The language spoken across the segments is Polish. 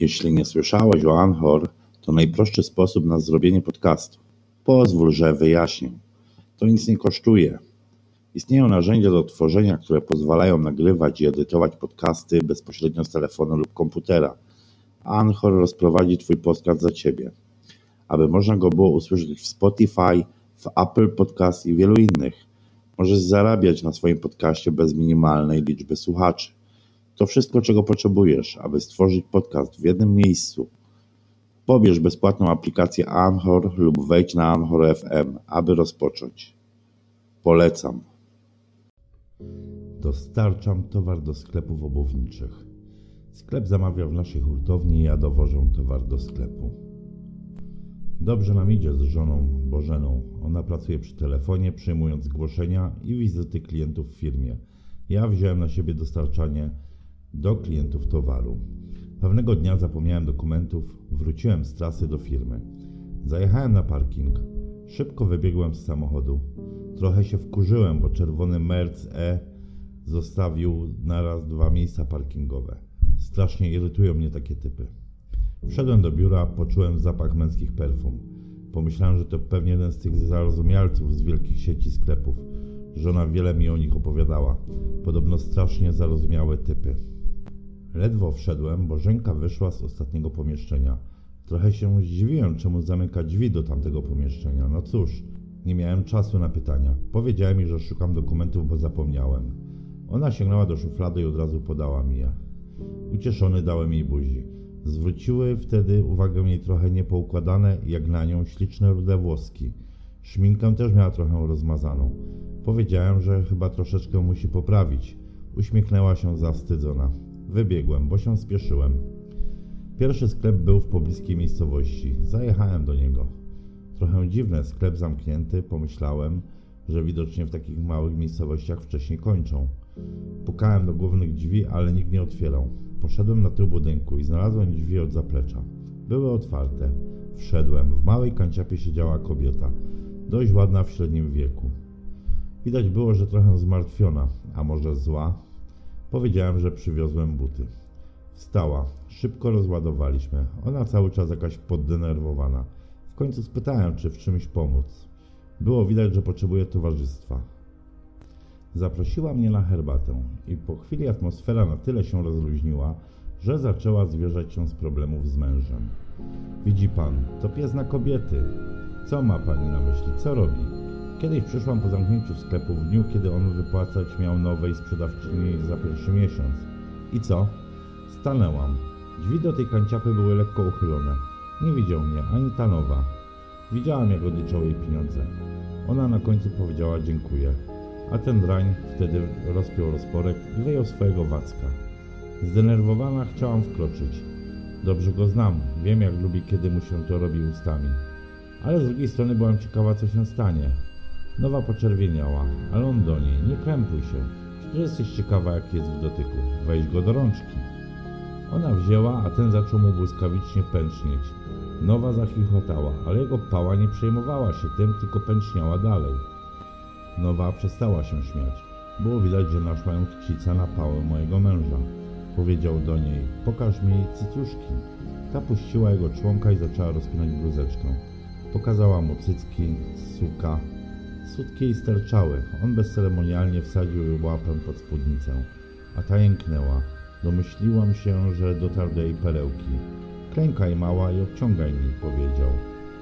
Jeśli nie słyszałeś o Anchor, to najprostszy sposób na zrobienie podcastu. Pozwól, że wyjaśnię. To nic nie kosztuje. Istnieją narzędzia do tworzenia, które pozwalają nagrywać i edytować podcasty bezpośrednio z telefonu lub komputera. Anchor rozprowadzi Twój podcast za Ciebie, aby można go było usłyszeć w Spotify, w Apple Podcast i wielu innych. Możesz zarabiać na swoim podcaście bez minimalnej liczby słuchaczy. To wszystko, czego potrzebujesz, aby stworzyć podcast w jednym miejscu. Pobierz bezpłatną aplikację Anchor lub wejdź na Anchor FM, aby rozpocząć. Polecam. Dostarczam towar do sklepów obuwniczych. Sklep zamawia w naszej hurtowni i ja dowożę towar do sklepu. Dobrze nam idzie z żoną Bożeną. Ona pracuje przy telefonie, przyjmując zgłoszenia i wizyty klientów w firmie. Ja wziąłem na siebie dostarczanie do klientów towaru. Pewnego dnia zapomniałem dokumentów, wróciłem z trasy do firmy. Zajechałem na parking. Szybko wybiegłem z samochodu. Trochę się wkurzyłem, bo czerwony Merc E zostawił naraz dwa miejsca parkingowe. Strasznie irytują mnie takie typy. Wszedłem do biura, poczułem zapach męskich perfum. Pomyślałem, że to pewnie jeden z tych zarozumialców z wielkich sieci sklepów. Żona wiele mi o nich opowiadała. Podobno strasznie zarozumiałe typy. Ledwo wszedłem, bo Żenka wyszła z ostatniego pomieszczenia. Trochę się zdziwiłem, czemu zamyka drzwi do tamtego pomieszczenia. No cóż, nie miałem czasu na pytania. Powiedziałem mi, że szukam dokumentów, bo zapomniałem. Ona sięgnęła do szuflady i od razu podała mi je. Ucieszony dałem jej buzi. Zwróciły wtedy uwagę jej trochę niepoukładane, jak na nią, śliczne rude włoski. Szminkę też miała trochę rozmazaną. Powiedziałem, że chyba troszeczkę musi poprawić. Uśmiechnęła się zawstydzona. Wybiegłem, bo się spieszyłem. Pierwszy sklep był w pobliskiej miejscowości. Zajechałem do niego. Trochę dziwne, sklep zamknięty, pomyślałem, że widocznie w takich małych miejscowościach wcześniej kończą. Pukałem do głównych drzwi, ale nikt nie otwierał. Poszedłem na tył budynku i znalazłem drzwi od zaplecza. Były otwarte. Wszedłem. W małej kanciapie siedziała kobieta. Dość ładna w średnim wieku. Widać było, że trochę zmartwiona, a może zła. Powiedziałem, że przywiozłem buty. Wstała. Szybko rozładowaliśmy. Ona cały czas jakaś poddenerwowana. W końcu spytałem, czy w czymś pomóc. Było widać, że potrzebuje towarzystwa. Zaprosiła mnie na herbatę i po chwili atmosfera na tyle się rozluźniła, że zaczęła zwierzać się z problemów z mężem. Widzi pan, to pies na kobiety. Co ma pani na myśli? Co robi? Kiedyś przyszłam po zamknięciu sklepu w dniu, kiedy on wypłacać miał nowej sprzedawczyni za pierwszy miesiąc. I co? Stanęłam. Drzwi do tej kanciapy były lekko uchylone. Nie widział mnie, ani ta nowa. Widziałam, jak odliczał jej pieniądze. Ona na końcu powiedziała dziękuję, a ten drań wtedy rozpiął rozporek i wyjął swojego wacka. Zdenerwowana chciałam wkroczyć. Dobrze go znam, wiem jak lubi, kiedy mu się to robi ustami. Ale z drugiej strony byłam ciekawa, co się stanie. Nowa poczerwieniała, ale on do niej, nie krępuj się. Przecież jesteś ciekawa, jak jest w dotyku. Weź go do rączki. Ona wzięła, a ten zaczął mu błyskawicznie pęcznieć. Nowa zachichotała, ale jego pała nie przejmowała się tym, tylko pęczniała dalej. Nowa przestała się śmiać. Było widać, że naszła ją chcica na pałę mojego męża. Powiedział do niej, pokaż mi cycuszki. Ta puściła jego członka i zaczęła rozpinać bluzeczkę. Pokazała mu cycki, suka. Sutkie jej sterczały. On bezceremonialnie wsadził łapę pod spódnicę. A ta jęknęła. Domyśliłam się, że dotarł do jej perełki. Klękaj mała i obciągaj mi, powiedział.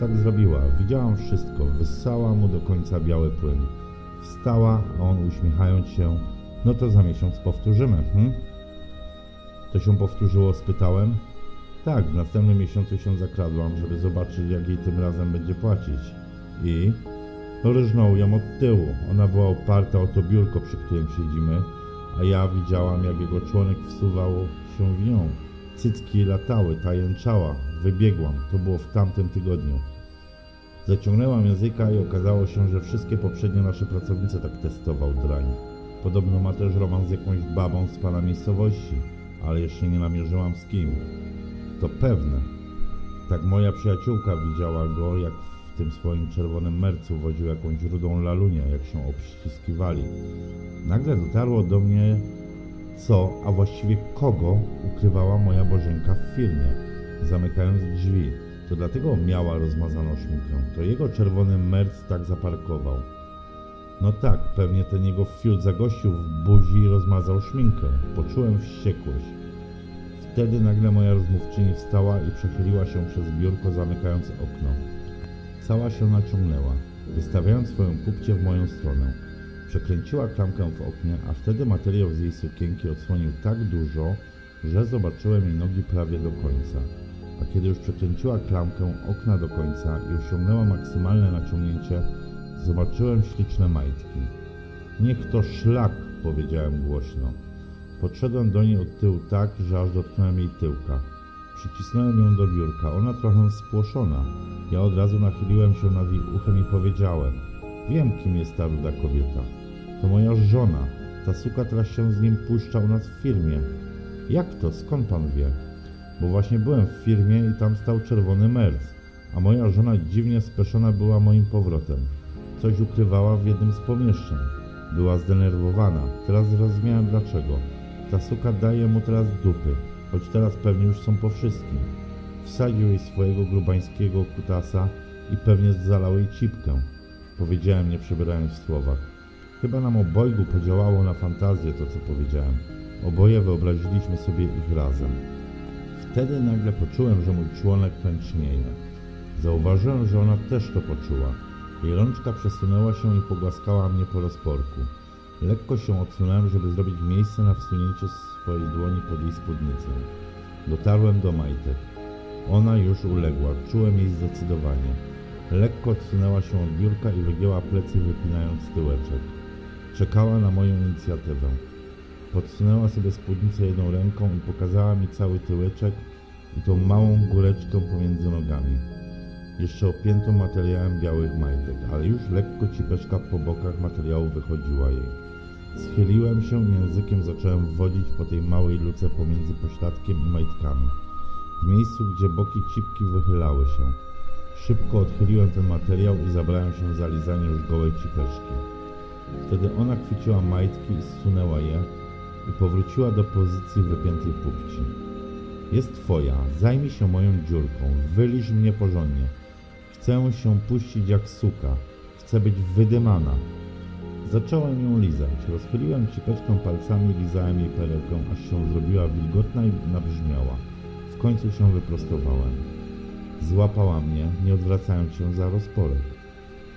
Tak zrobiła. Widziałam wszystko. Wyssała mu do końca biały płyn. Wstała, a on uśmiechając się, no to za miesiąc powtórzymy, hm? To się powtórzyło, spytałem. Tak, w następnym miesiącu się zakradłam, żeby zobaczyć, jak jej tym razem będzie płacić. I rżnął ją od tyłu. Ona była oparta o to biurko, przy którym siedzimy, a ja widziałam, jak jego członek wsuwał się w nią. Cycki latały, ta jęczała. Wybiegłam. To było w tamtym tygodniu. Zaciągnęłam języka i okazało się, że wszystkie poprzednie nasze pracownice tak testował drań. Podobno ma też romans z jakąś babą z pana miejscowości, ale jeszcze nie namierzyłam z kim. To pewne. Tak moja przyjaciółka widziała go, jak tym swoim czerwonym mercu woził jakąś rudą lalunię, jak się obściskiwali. Nagle dotarło do mnie, co, a właściwie kogo ukrywała moja Bożenka w firmie, zamykając drzwi. To dlatego miała rozmazaną szminkę. To jego czerwony merc tak zaparkował. No tak, pewnie ten jego fiut zagościł w buzi i rozmazał szminkę. Poczułem wściekłość. Wtedy nagle moja rozmówczyni wstała i przechyliła się przez biurko, zamykając okno. Cała się naciągnęła, wystawiając swoją kupcie w moją stronę. Przekręciła klamkę w oknie, a wtedy materiał z jej sukienki odsłonił tak dużo, że zobaczyłem jej nogi prawie do końca. A kiedy już przekręciła klamkę okna do końca i osiągnęła maksymalne naciągnięcie, zobaczyłem śliczne majtki. Niech to szlak, powiedziałem głośno. Podszedłem do niej od tyłu tak, że aż dotknąłem jej tyłka. Przycisnąłem ją do biurka, ona trochę spłoszona. Ja od razu nachyliłem się nad jej uchem i powiedziałem Wiem, kim jest ta ruda kobieta. To moja żona. Ta suka teraz się z nim puszcza u nas w firmie. Jak to? Skąd pan wie? Bo właśnie byłem w firmie i tam stał czerwony merc, a moja żona dziwnie speszona była moim powrotem. Coś ukrywała w jednym z pomieszczeń. Była zdenerwowana. Teraz zrozumiałem dlaczego. Ta suka daje mu teraz dupy, choć teraz pewnie już są po wszystkim. Wsadził jej swojego grubańskiego kutasa i pewnie zalał jej cipkę. Powiedziałem, nie przebierając w słowach. Chyba nam obojgu podziałało na fantazję to, co powiedziałem. Oboje wyobraziliśmy sobie ich razem. Wtedy nagle poczułem, że mój członek pęcznieje. Zauważyłem, że ona też to poczuła. Jej rączka przesunęła się i pogłaskała mnie po rozporku. Lekko się odsunąłem, żeby zrobić miejsce na wsunięcie swojej dłoni pod jej spódnicę. Dotarłem do majtek. Ona już uległa, czułem jej zdecydowanie. Lekko odsunęła się od biurka i wygięła plecy, wypinając tyłeczek. Czekała na moją inicjatywę. Podsunęła sobie spódnicę jedną ręką i pokazała mi cały tyłeczek i tą małą góreczkę pomiędzy nogami. Jeszcze opiętą materiałem białych majtek, ale już lekko cipeczka po bokach materiału wychodziła jej. Schyliłem się i językiem zacząłem wodzić po tej małej luce pomiędzy pośladkiem i majtkami. W miejscu, gdzie boki cipki wychylały się. Szybko odchyliłem ten materiał i zabrałem się za lizanie już gołej cipeczki. Wtedy ona chwyciła majtki i zsunęła je i powróciła do pozycji wypiętej pupci. Jest twoja, zajmij się moją dziurką, wyliż mnie porządnie. Chcę się puścić jak suka, chcę być wydymana. Zacząłem ją lizać, rozchyliłem cipeczkę palcami, lizałem jej perełkę, aż się zrobiła wilgotna i nabrzmiała. W końcu się wyprostowałem. Złapała mnie, nie odwracając się za rozporek.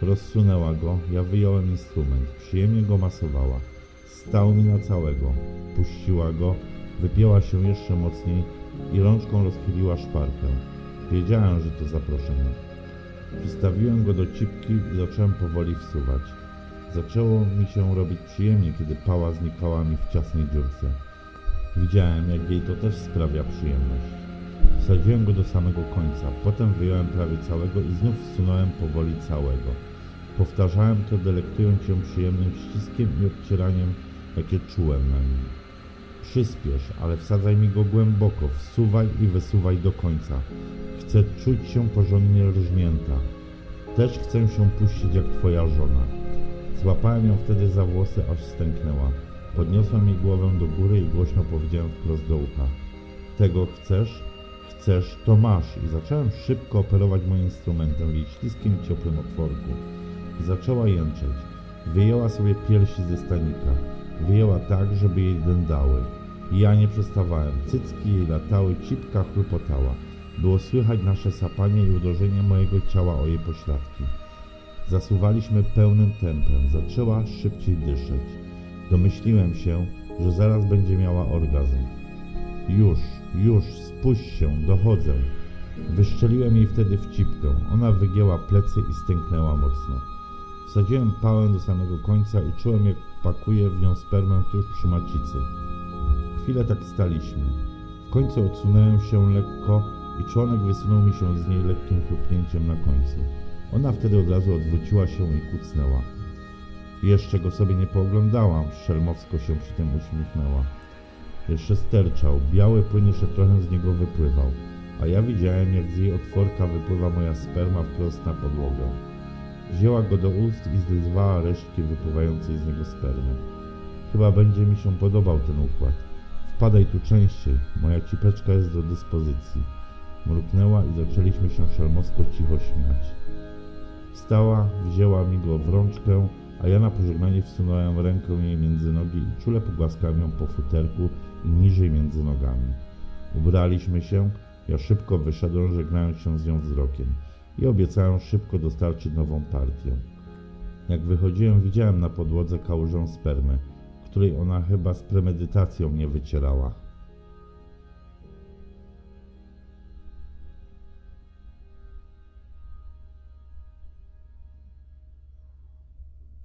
Rozsunęła go, ja wyjąłem instrument, przyjemnie go masowała. Stał mi na całego. Puściła go, wypięła się jeszcze mocniej i rączką rozchyliła szparkę. Wiedziałem, że to zaproszenie. Przystawiłem go do cipki i zacząłem powoli wsuwać. Zaczęło mi się robić przyjemnie, kiedy pała znikała mi w ciasnej dziurce. Widziałem, jak jej to też sprawia przyjemność. Wsadziłem go do samego końca, potem wyjąłem prawie całego i znów wsunąłem powoli całego. Powtarzałem to, delektując się przyjemnym ściskiem i odcieraniem, jakie czułem na nim. Przyspiesz, ale wsadzaj mi go głęboko, wsuwaj i wysuwaj do końca. Chcę czuć się porządnie rżnięta. Też chcę się puścić jak twoja żona. Złapałem ją wtedy za włosy, aż stęknęła. Podniosłem jej głowę do góry i głośno powiedziałem wprost do ucha. Tego chcesz? Chcesz, to masz. I zacząłem szybko operować moim instrumentem w jej śliskim, ciepłym otworku. Zaczęła jęczeć. Wyjęła sobie piersi ze stanika. Wyjęła tak, żeby jej dędały. Ja nie przestawałem. Cycki jej latały, cipka chrupotała. Było słychać nasze sapanie i uderzenie mojego ciała o jej pośladki. Zasuwaliśmy pełnym tempem. Zaczęła szybciej dyszeć. Domyśliłem się, że zaraz będzie miała orgazm. Już, już, spuść się, dochodzę. Wyszczeliłem jej wtedy w cipkę. Ona wygięła plecy i stęknęła mocno. Wsadziłem pałę do samego końca i czułem, jak pakuje w nią spermę tuż przy macicy. Chwilę tak staliśmy. W końcu odsunąłem się lekko i członek wysunął mi się z niej lekkim chrupnięciem na końcu. Ona wtedy od razu odwróciła się i kucnęła. Jeszcze go sobie nie pooglądałam, szelmowsko się przy tym uśmiechnęła. Jeszcze sterczał, biały płyn jeszcze trochę z niego wypływał, a ja widziałem, jak z jej otworka wypływa moja sperma wprost na podłogę. Wzięła go do ust i zlizwała resztki wypływającej z niego spermy. Chyba będzie mi się podobał ten układ. Wpadaj tu częściej, moja cipeczka jest do dyspozycji. Mruknęła i zaczęliśmy się szelmowsko cicho śmiać. Wstała, wzięła mi go w rączkę, a ja na pożegnanie wsunąłem rękę jej między nogi i czule pogłaskałem ją po futerku i niżej między nogami. Ubraliśmy się, ja szybko wyszedłem, żegnając się z nią wzrokiem i obiecałem szybko dostarczyć nową partię. Jak wychodziłem, widziałem na podłodze kałużę spermy, której ona chyba z premedytacją nie wycierała.